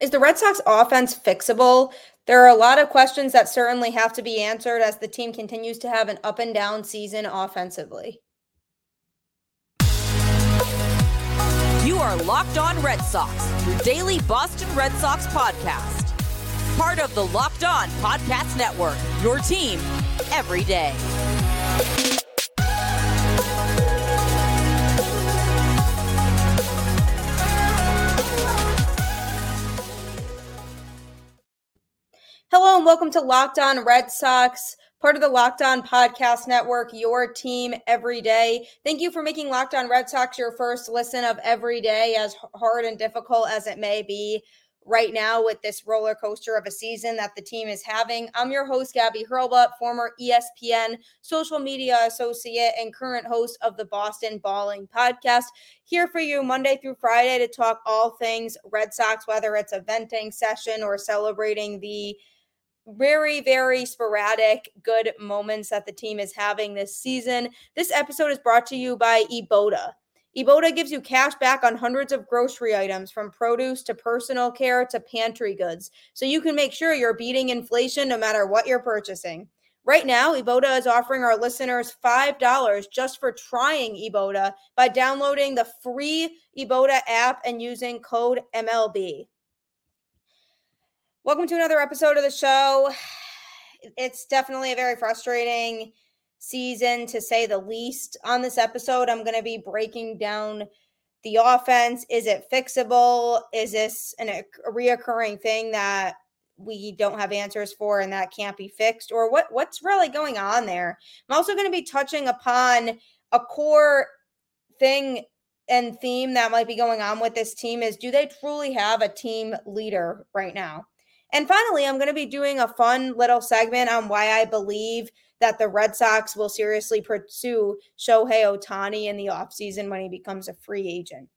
Is the Red Sox offense fixable? There are a lot of questions that certainly have to be answered as the team continues to have an up and down season offensively. You are Locked On Red Sox, your daily Boston Red Sox podcast. Part of the Locked On Podcast Network, your team every day. Hello and welcome to Locked On Red Sox, part of the Locked On Podcast Network, your team every day. Thank you for making Locked On Red Sox your first listen of every day, as hard and difficult as it may be right now with this roller coaster of a season that the team is having. I'm your host, Gabby Hurlbut, former ESPN social media associate and current host of the Boston Balling podcast, here for you Monday through Friday to talk all things Red Sox, whether it's a venting session or celebrating the very, very sporadic good moments that the team is having this season. This episode is brought to you by Ibotta. Ibotta gives you cash back on hundreds of grocery items from produce to personal care to pantry goods, so you can make sure you're beating inflation no matter what you're purchasing. Right now, Ibotta is offering our listeners $5 just for trying Ibotta by downloading the free Ibotta app and using code MLB. Welcome to another episode of the show. It's definitely a very frustrating season to say the least. On this episode, I'm going to be breaking down the offense. Is it fixable? Is this an, a reoccurring thing that we don't have answers for and that can't be fixed? Or what what's really going on there? I'm also going to be touching upon a core thing and theme that might be going on with this team is do they truly have a team leader right now? And finally, I'm going to be doing a fun little segment on why I believe that the Red Sox will seriously pursue Shohei Ohtani in the offseason when he becomes a free agent.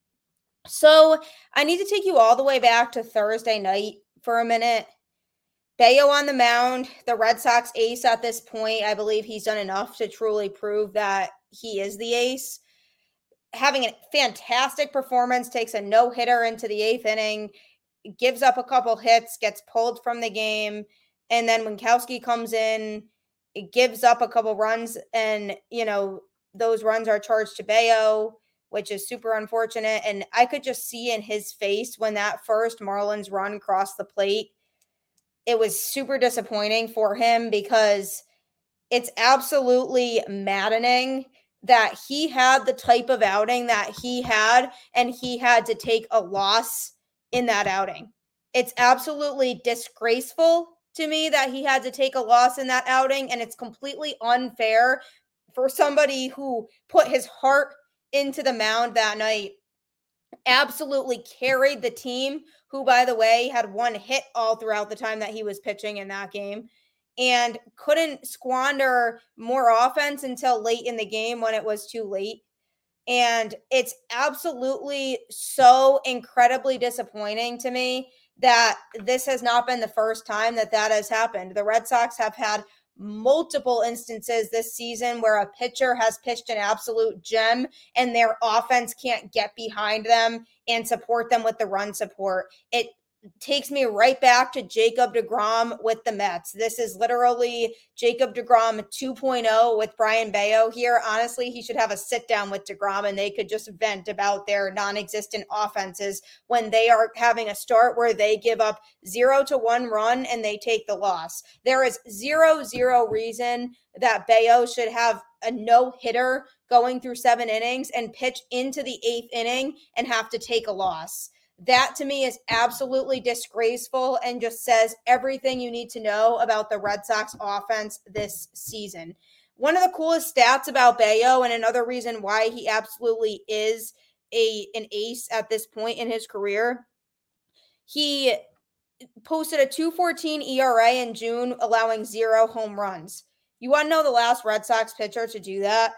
So I need to take you all the way back to Thursday night for a minute. Bello on the mound, the Red Sox ace at this point. I believe he's done enough to truly prove that he is the ace. Having a fantastic performance, takes a no hitter into the eighth inning gives up a couple hits, gets pulled from the game, and then Winckowski comes in, it gives up a couple runs, and you know those runs are charged to Bello, which is super unfortunate. And I could just see in his face when that first Marlins run crossed the plate, it was super disappointing for him because it's absolutely maddening that he had the type of outing that he had, and he had to take a loss in that outing. It's absolutely disgraceful to me that he had to take a loss in that outing, and it's completely unfair for somebody who put his heart into the mound that night. Absolutely carried the team, who, by the way, had one hit all throughout the time that he was pitching in that game and couldn't squander more offense until late in the game when it was too late. And it's absolutely so incredibly disappointing to me that this has not been the first time that that has happened. The Red Sox have had multiple instances this season where a pitcher has pitched an absolute gem and their offense can't get behind them and support them with the run support. It takes me right back to Jacob DeGrom with the Mets. This is literally Jacob DeGrom 2.0 with Brayan Bello here. Honestly, he should have a sit down with DeGrom and they could just vent about their non existent offenses when they are having a start where they give up zero to one run and they take the loss. There is zero, zero reason that Bello should have a no hitter going through seven innings and pitch into the eighth inning and have to take a loss. That to me is absolutely disgraceful and just says everything you need to know about the Red Sox offense this season. One of the coolest stats about Bello, and another reason why he absolutely is a an ace at this point in his career, he posted a 214 ERA in June, allowing zero home runs. You want to know the last Red Sox pitcher to do that?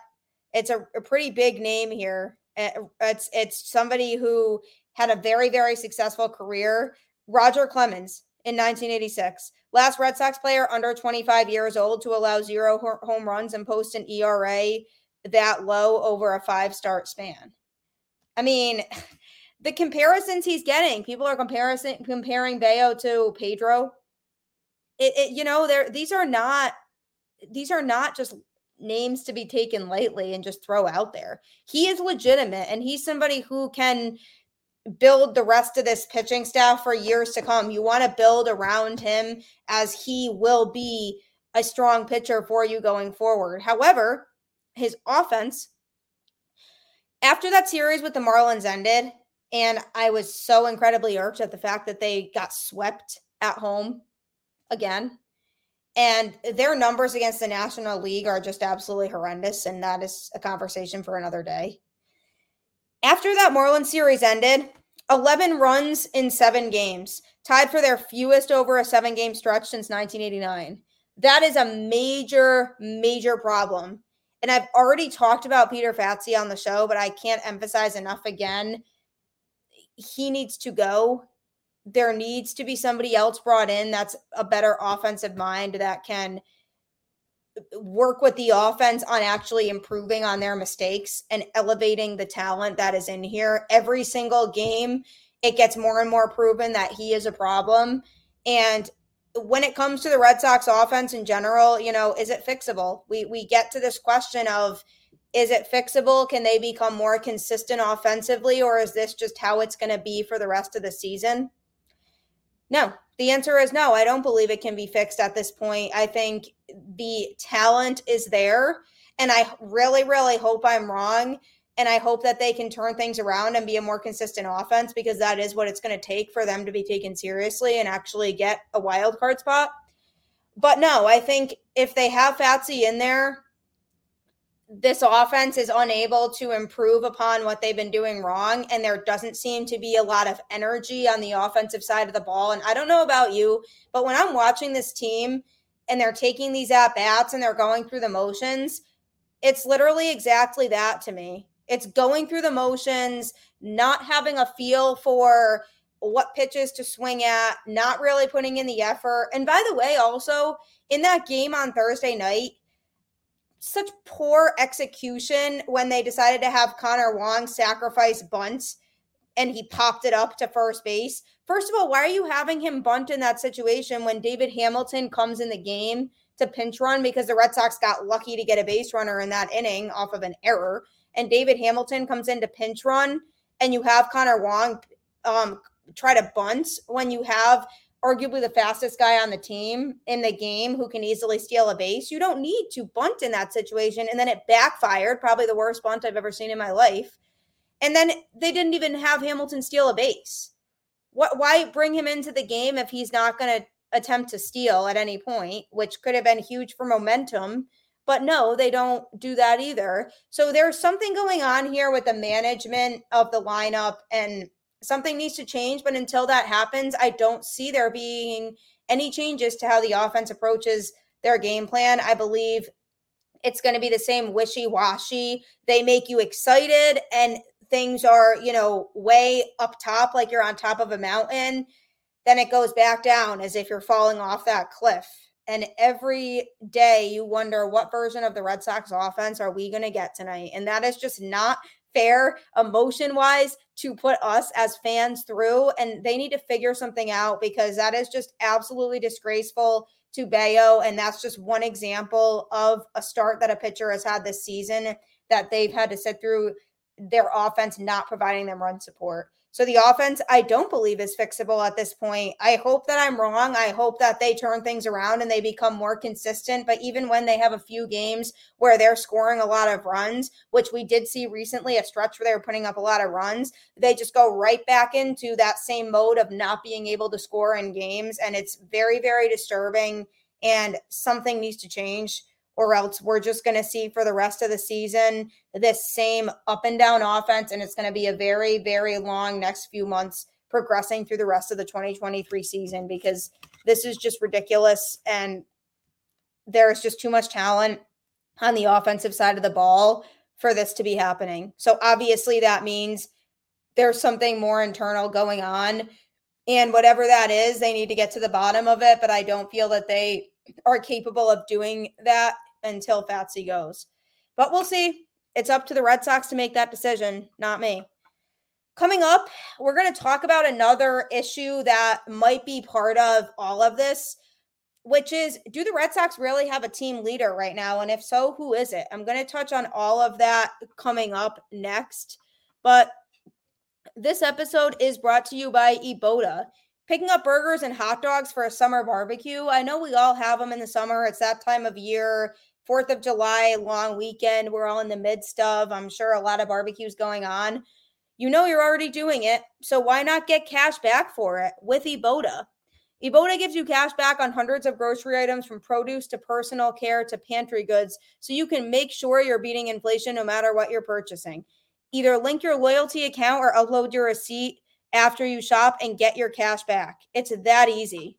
It's a, a pretty big name here. Eh, it's it's somebody who had a very, very successful career. Roger Clemens in 1986, last Red Sox player under 25 years old to allow zero home runs and post an ERA that low over a five start span. I mean, the comparisons he's getting, people are comparison comparing Bello to Pedro. It, it you know, there these are not these are not just names to be taken lightly and just throw out there. He is legitimate and he's somebody who can build the rest of this pitching staff for years to come. You want to build around him as he will be a strong pitcher for you going forward. However, his offense after that series with the Marlins ended, and I was so incredibly irked at the fact that they got swept at home again. And their numbers against the National League are just absolutely horrendous. And that is a conversation for another day. After that Marlins series ended, 11 runs in seven games, tied for their fewest over a seven game stretch since 1989. That is a major, major problem. And I've already talked about Peter Fatse on the show, but I can't emphasize enough again. He needs to go. There needs to be somebody else brought in that's a better offensive mind that can work with the offense on actually improving on their mistakes and elevating the talent that is in here. Every single game, it gets more and more proven that he is a problem. And when it comes to the Red Sox offense in general, you know, is it fixable? We we get to this question of is it fixable? Can they become more consistent offensively or is this just how it's going to be for the rest of the season? No. The answer is no. I don't believe it can be fixed at this point. I think the talent is there and I really really hope I'm wrong and I hope that they can turn things around and be a more consistent offense because that is what it's going to take for them to be taken seriously and actually get a wild card spot. But no, I think if they have Fatse in there, this offense is unable to improve upon what they've been doing wrong. And there doesn't seem to be a lot of energy on the offensive side of the ball. And I don't know about you, but when I'm watching this team and they're taking these at bats and they're going through the motions, it's literally exactly that to me. It's going through the motions, not having a feel for what pitches to swing at, not really putting in the effort. And by the way, also in that game on Thursday night, such poor execution when they decided to have Connor Wong sacrifice bunts and he popped it up to first base. First of all, why are you having him bunt in that situation when David Hamilton comes in the game to pinch run because the Red Sox got lucky to get a base runner in that inning off of an error? and David Hamilton comes in to pinch run and you have Connor Wong um, try to bunt when you have arguably the fastest guy on the team in the game who can easily steal a base. You don't need to bunt in that situation. And then it backfired, probably the worst bunt I've ever seen in my life. And then they didn't even have Hamilton steal a base. What why bring him into the game if he's not going to attempt to steal at any point, which could have been huge for momentum but no, they don't do that either. So there's something going on here with the management of the lineup, and something needs to change. But until that happens, I don't see there being any changes to how the offense approaches their game plan. I believe it's going to be the same wishy washy. They make you excited, and things are, you know, way up top, like you're on top of a mountain. Then it goes back down as if you're falling off that cliff and every day you wonder what version of the Red Sox offense are we going to get tonight? And that is just not fair emotion wise to put us as fans through. And they need to figure something out because that is just absolutely disgraceful to Bello. And that's just one example of a start that a pitcher has had this season that they've had to sit through their offense not providing them run support. So the offense, I don't believe is fixable at this point. I hope that I'm wrong. I hope that they turn things around and they become more consistent. But even when they have a few games where they're scoring a lot of runs, which we did see recently, a stretch where they were putting up a lot of runs, they just go right back into that same mode of not being able to score in games. And it's very, very disturbing. And something needs to change or else we're just going to see for the rest of the season this same up and down offense. And it's going to be a very, very long next few months progressing through the rest of the 2023 season because this is just ridiculous. And there's just too much talent on the offensive side of the ball for this to be happening. So obviously that means there's something more internal going on. And whatever that is, they need to get to the bottom of it. But I don't feel that they are capable of doing that until Fatse goes. But we'll see. It's up to the Red Sox to make that decision, not me. Coming up, we're going to talk about another issue that might be part of all of this, which is do the Red Sox really have a team leader right now? And if so, who is it? I'm going to touch on all of that coming up next. But this episode is brought to you by Ibotta. Picking up burgers and hot dogs for a summer barbecue. I know we all have them in the summer. It's that time of year. Fourth of July, long weekend. We're all in the midst of, I'm sure, a lot of barbecues going on. You know you're already doing it, so why not get cash back for it with Ibotta? Ibotta gives you cash back on hundreds of grocery items from produce to personal care to pantry goods, so you can make sure you're beating inflation no matter what you're purchasing. Either link your loyalty account or upload your receipt after you shop and get your cash back. It's that easy.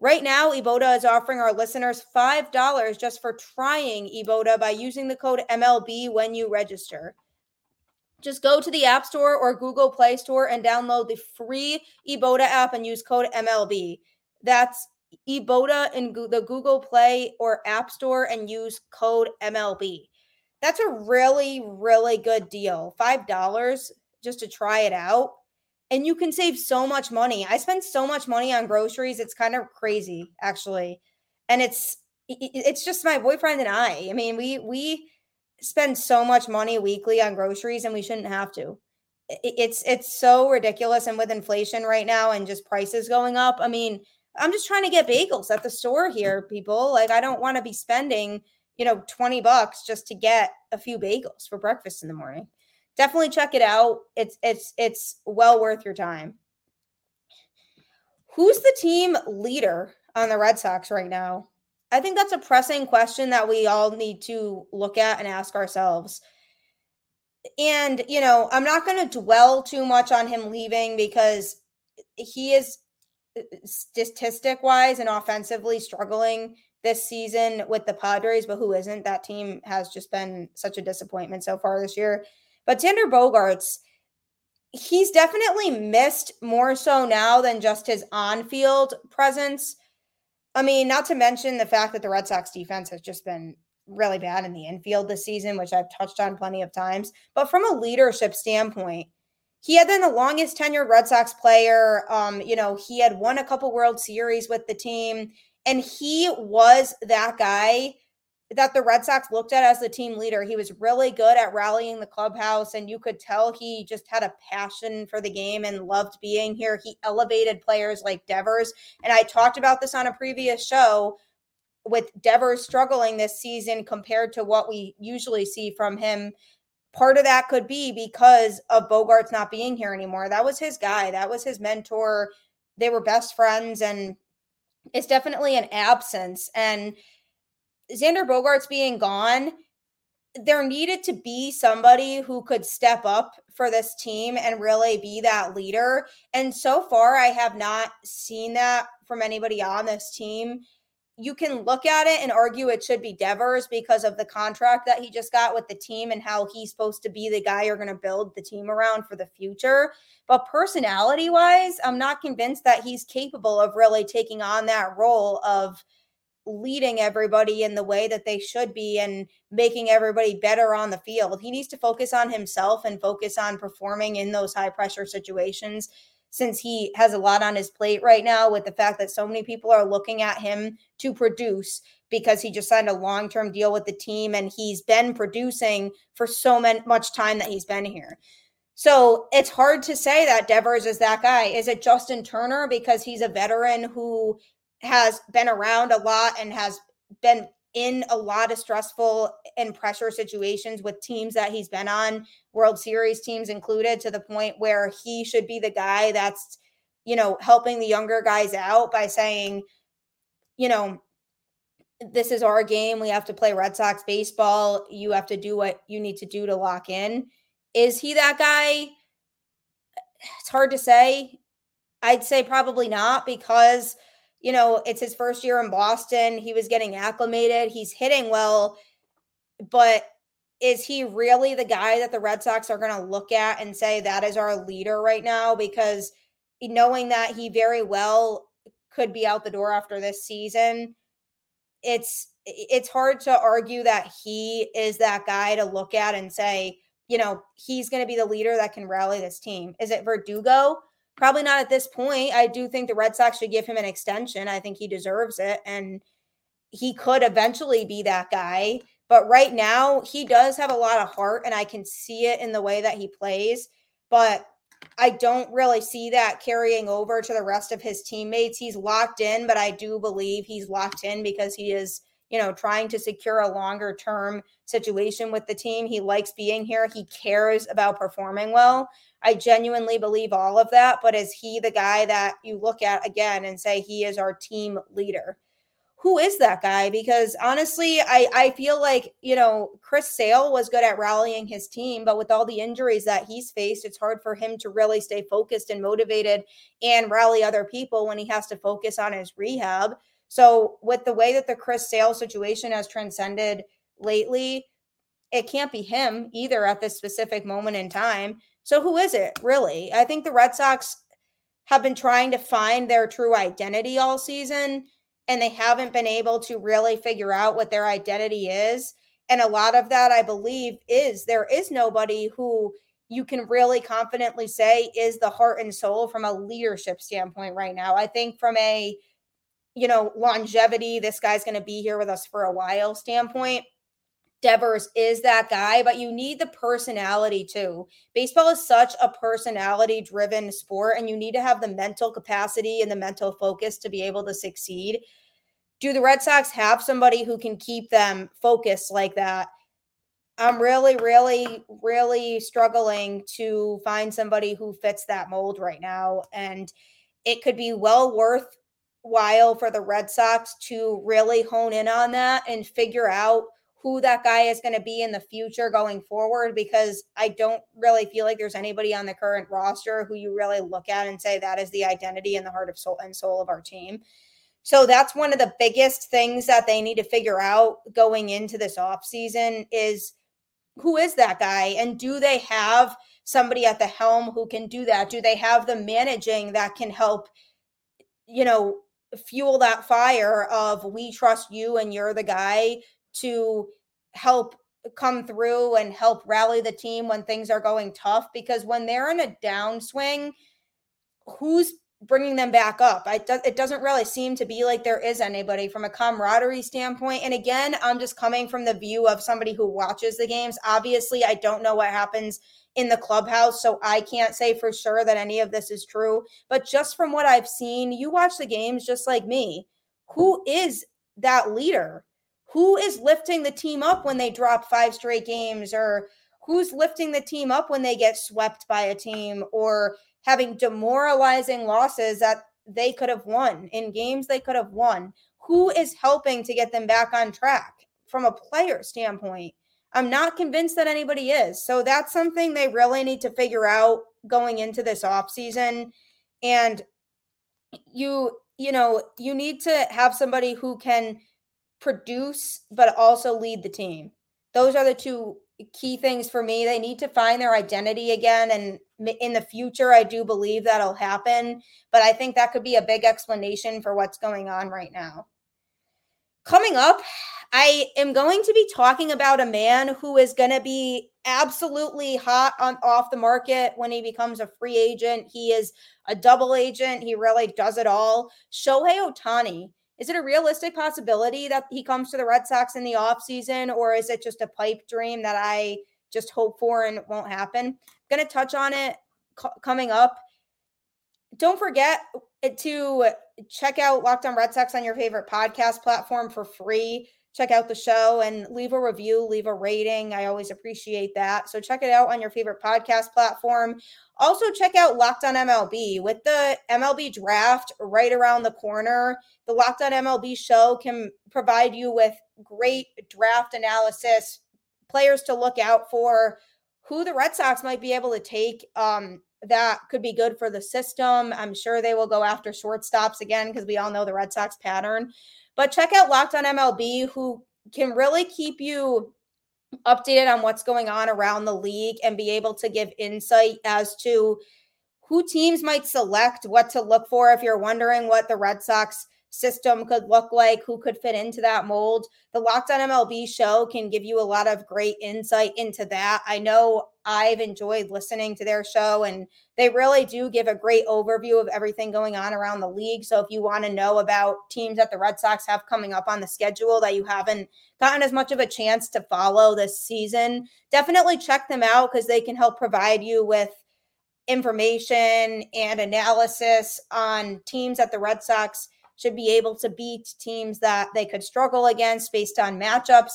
Right now, Ibotta is offering our listeners $5 just for trying Ibotta by using the code MLB when you register. Just go to the App Store or Google Play Store and download the free Ibotta app and use code MLB. That's Ibotta in the Google Play or App Store and use code MLB. That's a really, really good deal. $5 just to try it out. And you can save so much money. I spend so much money on groceries. It's kind of crazy, actually. And it's it's just my boyfriend and I. I mean, we we spend so much money weekly on groceries and we shouldn't have to. It's it's so ridiculous and with inflation right now and just prices going up. I mean, I'm just trying to get bagels at the store here, people. Like I don't want to be spending, you know, 20 bucks just to get a few bagels for breakfast in the morning. Definitely check it out. It's it's it's well worth your time. Who's the team leader on the Red Sox right now? I think that's a pressing question that we all need to look at and ask ourselves. And, you know, I'm not going to dwell too much on him leaving because he is uh, statistic wise and offensively struggling this season with the Padres, but who isn't? That team has just been such a disappointment so far this year. But Xander Bogaerts, he's definitely missed more so now than just his on field presence. I mean, not to mention the fact that the Red Sox defense has just been really bad in the infield this season, which I've touched on plenty of times. But from a leadership standpoint, he had been the longest tenured Red Sox player. Um, you know, he had won a couple World Series with the team, and he was that guy that the Red Sox looked at as the team leader. He was really good at rallying the clubhouse, and you could tell he just had a passion for the game and loved being here. He elevated players like Devers. And I talked about this on a previous show with Devers struggling this season compared to what we usually see from him. Part of that could be because of Bogaerts' not being here anymore. That was his guy, that was his mentor. They were best friends, and it's definitely an absence. And Xander Bogaerts being gone, there needed to be somebody who could step up for this team and really be that leader. And so far, I have not seen that from anybody on this team. You can look at it and argue it should be Devers because of the contract that he just got with the team and how he's supposed to be the guy you're going to build the team around for the future. But personality wise, I'm not convinced that he's capable of really taking on that role of leading everybody in the way that they should be and making everybody better on the field. He needs to focus on himself and focus on performing in those high pressure situations since he has a lot on his plate right now with the fact that so many people are looking at him to produce because he just signed a long-term deal with the team and he's been producing for so much time that he's been here. So it's hard to say that Devers is that guy. Is it Justin Turner because he's a veteran who has been around a lot and has been in a lot of stressful and pressure situations with teams that he's been on, World Series teams included, to the point where he should be the guy that's, you know, helping the younger guys out by saying, you know, this is our game. We have to play Red Sox baseball. You have to do what you need to do to lock in. Is he that guy? It's hard to say. I'd say probably not because – you know, it's his first year in Boston. He was getting acclimated. He's hitting well, but is he really the guy that the Red Sox are going to look at and say that is our leader right now? Because knowing that he very well could be out the door after this season, it's it's hard to argue that he is that guy to look at and say, you know, he's going to be the leader that can rally this team. Is it Verdugo? Probably not at this point. I do think the Red Sox should give him an extension. I think he deserves it. And he could eventually be that guy. But right now, he does have a lot of heart, and I can see it in the way that he plays. But I don't really see that carrying over to the rest of his teammates. He's locked in, but I do believe he's locked in because he is, you know, trying to secure a longer term situation with the team. He likes being here. He cares about performing well. I genuinely believe all of that. But is he the guy that you look at again and say he is our team leader? who is that guy? Because honestly, I, I feel like, you know, Chris Sale was good at rallying his team, but with all the injuries that he's faced, it's hard for him to really stay focused and motivated and rally other people when he has to focus on his rehab. So, with the way that the Chris Sale situation has transcended lately, it can't be him either at this specific moment in time. So, who is it really? I think the Red Sox have been trying to find their true identity all season and they haven't been able to really figure out what their identity is. And a lot of that, I believe, is there is nobody who you can really confidently say is the heart and soul from a leadership standpoint right now. I think from a, you know, longevity, this guy's going to be here with us for a while standpoint. Devers is that guy, but you need the personality too. Baseball is such a personality driven sport, and you need to have the mental capacity and the mental focus to be able to succeed. Do the Red Sox have somebody who can keep them focused like that? I'm really, really, really struggling to find somebody who fits that mold right now. And it could be well worth while for the Red Sox to really hone in on that and figure out who that guy is going to be in the future going forward because I don't really feel like there's anybody on the current roster who you really look at and say that is the identity and the heart of soul and soul of our team. So that's one of the biggest things that they need to figure out going into this offseason is who is that guy and do they have somebody at the helm who can do that? Do they have the managing that can help you know fuel that fire of we trust you and you're the guy to help come through and help rally the team when things are going tough because when they're in a downswing who's bringing them back up? I, it doesn't really seem to be like there is anybody from a camaraderie standpoint and again i'm just coming from the view of somebody who watches the games. Obviously i don't know what happens in the clubhouse so i can't say for sure that any of this is true but just from what i've seen you watch the games just like me. Who is that leader? Who is lifting the team up when they drop five straight games or who's lifting the team up when they get swept by a team or having demoralizing losses that they could have won in games they could have won? Who is helping to get them back on track from a player standpoint i'm not convinced that anybody is so that's something they really need to figure out going into this off season and you you know you need to have somebody who can produce, but also lead the team. Those are the two key things for me. They need to find their identity again. And in the future, I do believe that'll happen. But I think that could be a big explanation for what's going on right now. Coming up, I am going to be talking about a man who is going to be absolutely hot on off the market when he becomes a free agent. He is a double agent. He really does it all. Shohei Ohtani is it a realistic possibility that he comes to the Red Sox in the offseason, or is it just a pipe dream that I just hope for and won't happen? Going to touch on it coming up. Don't forget to check out Locked on Red Sox on your favorite podcast platform for free check out the show and leave a review, leave a rating. I always appreciate that. So check it out on your favorite podcast platform. Also, check out Locked on MLB with the MLB draft right around the corner. The Locked on MLB show can provide you with great draft analysis, players to look out for, who the Red Sox might be able to take. Um, that could be good for the system. I'm sure they will go after shortstops again because we all know the Red Sox pattern. But check out Locked on MLB, who can really keep you updated on what's going on around the league and be able to give insight as to who teams might select, what to look for if you're wondering what the Red Sox system could look like, who could fit into that mold. The Locked on MLB show can give you a lot of great insight into that. I know I've enjoyed listening to their show, and they really do give a great overview of everything going on around the league. So if you want to know about teams that the Red Sox have coming up on the schedule that you haven't gotten as much of a chance to follow this season, definitely check them out because they can help provide you with information and analysis on teams that the Red Sox should be able to beat teams that they could struggle against based on matchups.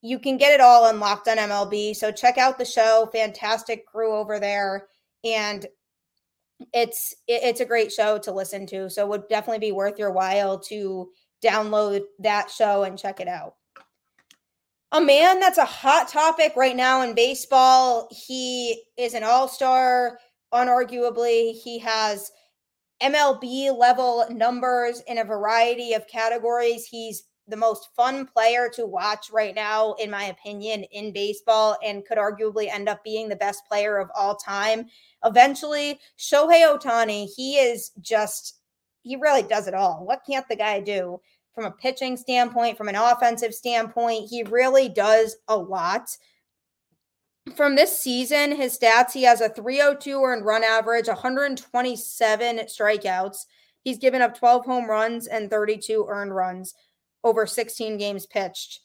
You can get it all on Locked On MLB. So check out the show. Fantastic crew over there. And it's it's a great show to listen to. So it would definitely be worth your while to download that show and check it out. A man that's a hot topic right now in baseball. He is an all-star, unarguably. He has MLB level numbers in a variety of categories. He's the most fun player to watch right now, in my opinion, in baseball, and could arguably end up being the best player of all time. Eventually, Shohei Ohtani, he is just, he really does it all. What can't the guy do from a pitching standpoint, from an offensive standpoint? He really does a lot from this season, his stats, he has a 302 earned run average, 127 strikeouts. He's given up 12 home runs and 32 earned runs over 16 games pitched.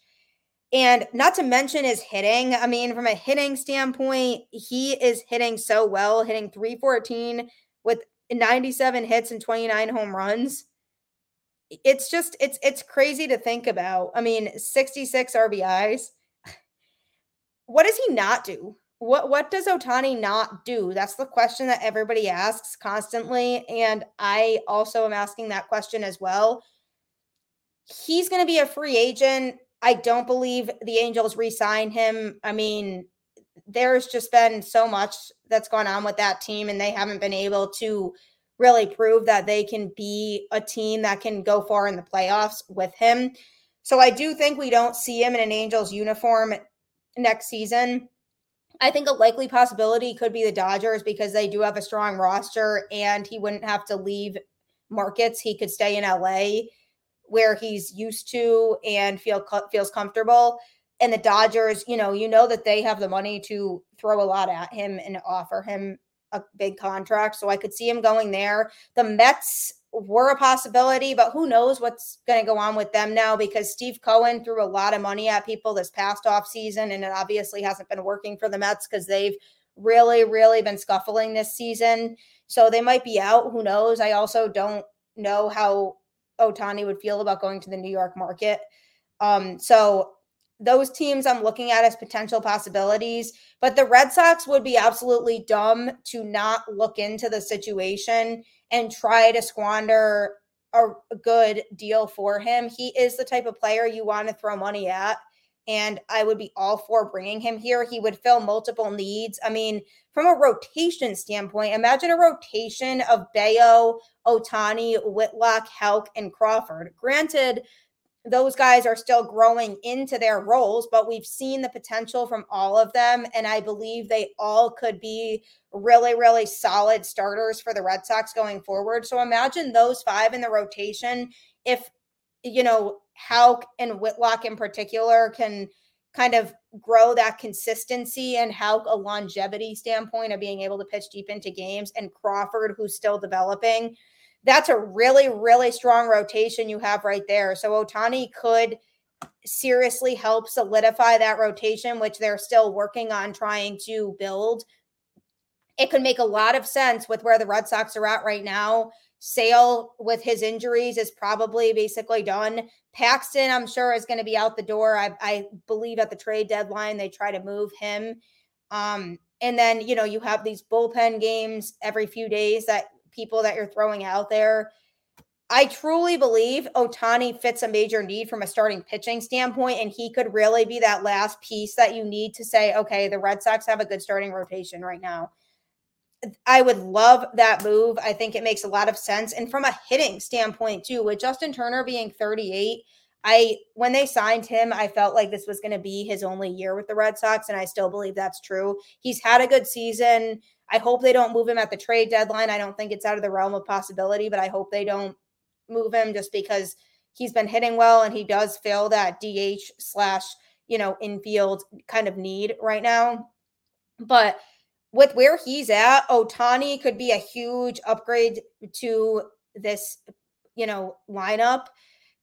And not to mention his hitting. I mean, from a hitting standpoint, he is hitting so well, hitting 314 with 97 hits and 29 home runs. It's just it's it's crazy to think about. I mean, 66 RBIs what does he not do? What what does Ohtani not do? That's the question that everybody asks constantly. And I also am asking that question as well. He's going to be a free agent. I don't believe the Angels re-sign him. I mean, there's just been so much that's gone on with that team, and they haven't been able to really prove that they can be a team that can go far in the playoffs with him. So I do think we don't see him in an Angels uniform next season. I think a likely possibility could be the Dodgers because they do have a strong roster and he wouldn't have to leave markets. He could stay in LA where he's used to and feel feels comfortable. And the Dodgers, you know, you know that they have the money to throw a lot at him and offer him a big contract. So I could see him going there. The Mets were a possibility, but who knows what's going to go on with them now because Steve Cohen threw a lot of money at people this past off season, and it obviously hasn't been working for the Mets because they've really, really been scuffling this season. So they might be out. Who knows? I also don't know how Ohtani would feel about going to the New York market. Um, so those teams I'm looking at as potential possibilities, but the Red Sox would be absolutely dumb to not look into the situation and try to squander a, good deal for him. He is the type of player you want to throw money at. And I would be all for bringing him here. He would fill multiple needs. I mean, from a rotation standpoint, imagine a rotation of Bello, Ohtani, Whitlock, Houck, and Crawford. Granted, those guys are still growing into their roles, but we've seen the potential from all of them. And I believe they all could be really, really solid starters for the Red Sox going forward. So imagine those five in the rotation. If, you know, Houck and Whitlock in particular can kind of grow that consistency and Houck a longevity standpoint of being able to pitch deep into games, and Crawford, who's still developing that's a really, really strong rotation you have right there. So Ohtani could seriously help solidify that rotation, which they're still working on trying to build. It could make a lot of sense with where the Red Sox are at right now. Sale with his injuries is probably basically done. Paxton, I'm sure, is going to be out the door. I, I believe at the trade deadline they try to move him. Um, and then you know you have these bullpen games every few days that people that you're throwing out there. I truly believe Ohtani fits a major need from a starting pitching standpoint, and he could really be that last piece that you need to say, okay, the Red Sox have a good starting rotation right now. I would love that move. I think it makes a lot of sense. And from a hitting standpoint, too, with Justin Turner being 38, I when they signed him, I felt like this was going to be his only year with the Red Sox, and I still believe that's true. He's had a good season. I hope they don't move him at the trade deadline. I don't think it's out of the realm of possibility, but I hope they don't move him just because he's been hitting well and he does fill that DH slash, you know, infield kind of need right now. But with where he's at, Ohtani could be a huge upgrade to this, you know, lineup.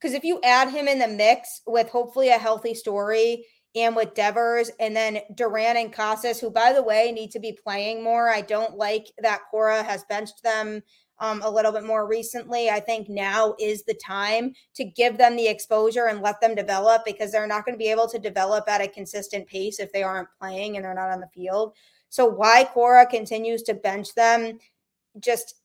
Because if you add him in the mix with hopefully a healthy Story and with Devers and then Duran and Casas, who by the way need to be playing more. I don't like that Cora has benched them um, a little bit more recently. I think now is the time to give them the exposure and let them develop because they're not going to be able to develop at a consistent pace if they aren't playing and they're not on the field. So why Cora continues to bench them just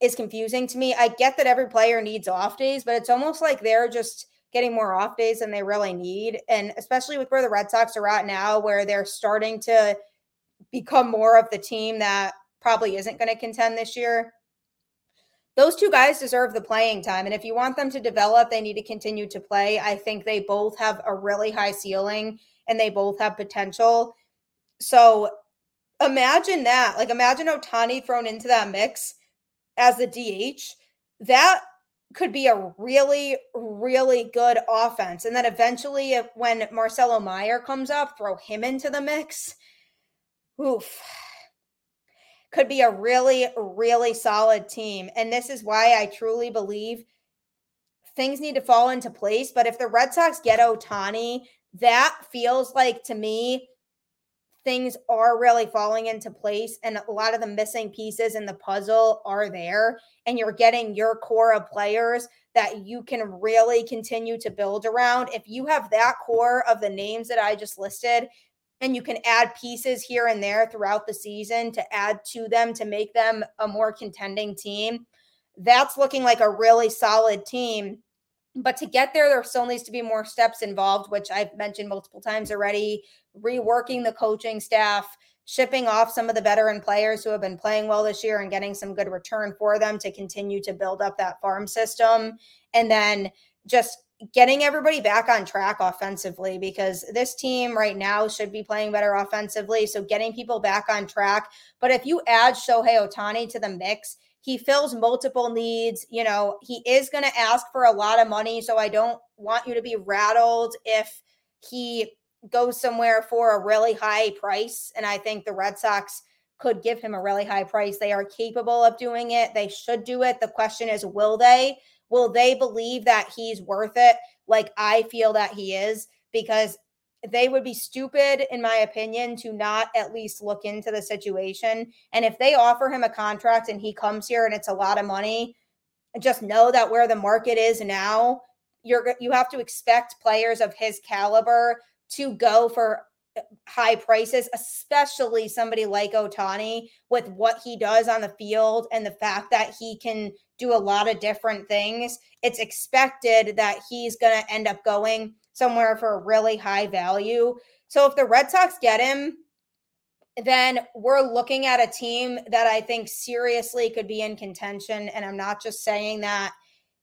is confusing to me. I get that every player needs off days, but it's almost like they're just getting more off days than they really need. And especially with where the Red Sox are at now, where they're starting to become more of the team that probably isn't going to contend this year those two guys deserve the playing time. And if you want them to develop, they need to continue to play. I think they both have a really high ceiling and they both have potential. So imagine that. Like, imagine Ohtani thrown into that mix as the DH. That could be a really, really good offense. And then eventually, when Marcelo Meyer comes up, throw him into the mix. Oof could be a really, really solid team. And this is why I truly believe things need to fall into place. But if the Red Sox get Ohtani, that feels like to me things are really falling into place and a lot of the missing pieces in the puzzle are there and you're getting your core of players that you can really continue to build around if you have that core of the names that I just listed and you can add pieces here and there throughout the season to add to them to make them a more contending team. That's looking like a really solid team. But to get there, there still needs to be more steps involved, which I've mentioned multiple times already. Reworking the coaching staff, shipping off some of the veteran players who have been playing well this year and getting some good return for them to continue to build up that farm system. And then just getting everybody back on track offensively because this team right now should be playing better offensively. So getting people back on track. But if you add Shohei Ohtani to the mix, he fills multiple needs. You know, he is going to ask for a lot of money. So I don't want you to be rattled if he goes somewhere for a really high price. And I think the Red Sox could give him a really high price. They are capable of doing it. They should do it. The question is, will they? will they believe that he's worth it like I feel that he is? Because they would be stupid, in my opinion, to not at least look into the situation. And if they offer him a contract and he comes here and it's a lot of money, just know that where the market is now, you're you have to expect players of his caliber to go for uh, high prices, especially somebody like Ohtani with what he does on the field and the fact that he can do a lot of different things. It's expected that he's going to end up going somewhere for a really high value. So if the Red Sox get him, then we're looking at a team that I think seriously could be in contention. And I'm not just saying that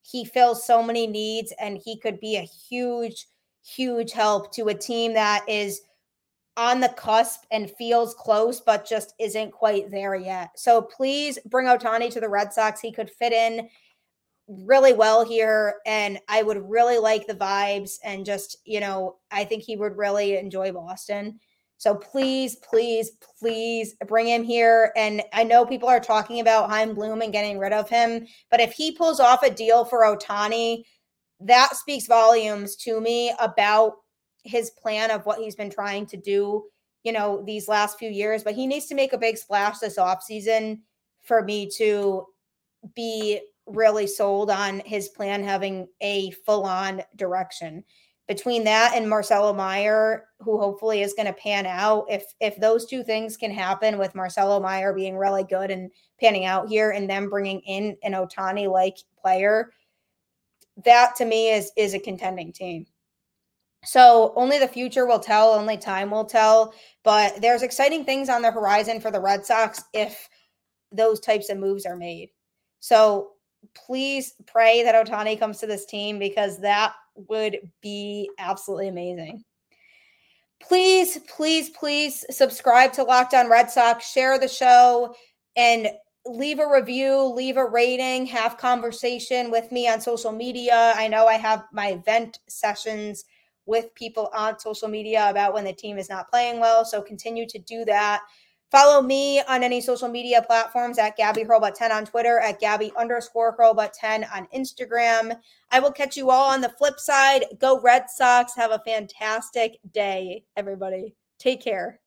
he fills so many needs and he could be a huge, huge help to a team that is on the cusp and feels close, but just isn't quite there yet. So please bring Ohtani to the Red Sox. He could fit in really well here. And I would really like the vibes. And just, you know, I think he would really enjoy Boston. So please, please, please bring him here. And I know people are talking about Chaim Bloom and getting rid of him, but if he pulls off a deal for Ohtani, that speaks volumes to me about his plan of what he's been trying to do, you know, these last few years, but he needs to make a big splash this offseason for me to be really sold on his plan having a full on direction. Between that and Marcelo Meyer, who hopefully is going to pan out, if if those two things can happen with Marcelo Meyer being really good and panning out here, and them bringing in an Ohtani like player, that to me is is a contending team. So only the future will tell, only time will tell. But there's exciting things on the horizon for the Red Sox if those types of moves are made. So please pray that Ohtani comes to this team because that would be absolutely amazing. Please, please, please subscribe to Locked On Red Sox, share the show, and leave a review, leave a rating, have conversation with me on social media. I know I have my event sessions with people on social media about when the team is not playing well. So continue to do that. Follow me on any social media platforms at Gabby Hurlbut 10 on Twitter, at Gabby underscore Hurlbut 10 on Instagram. I will catch you all on the flip side. Go Red Sox. Have a fantastic day, everybody. Take care.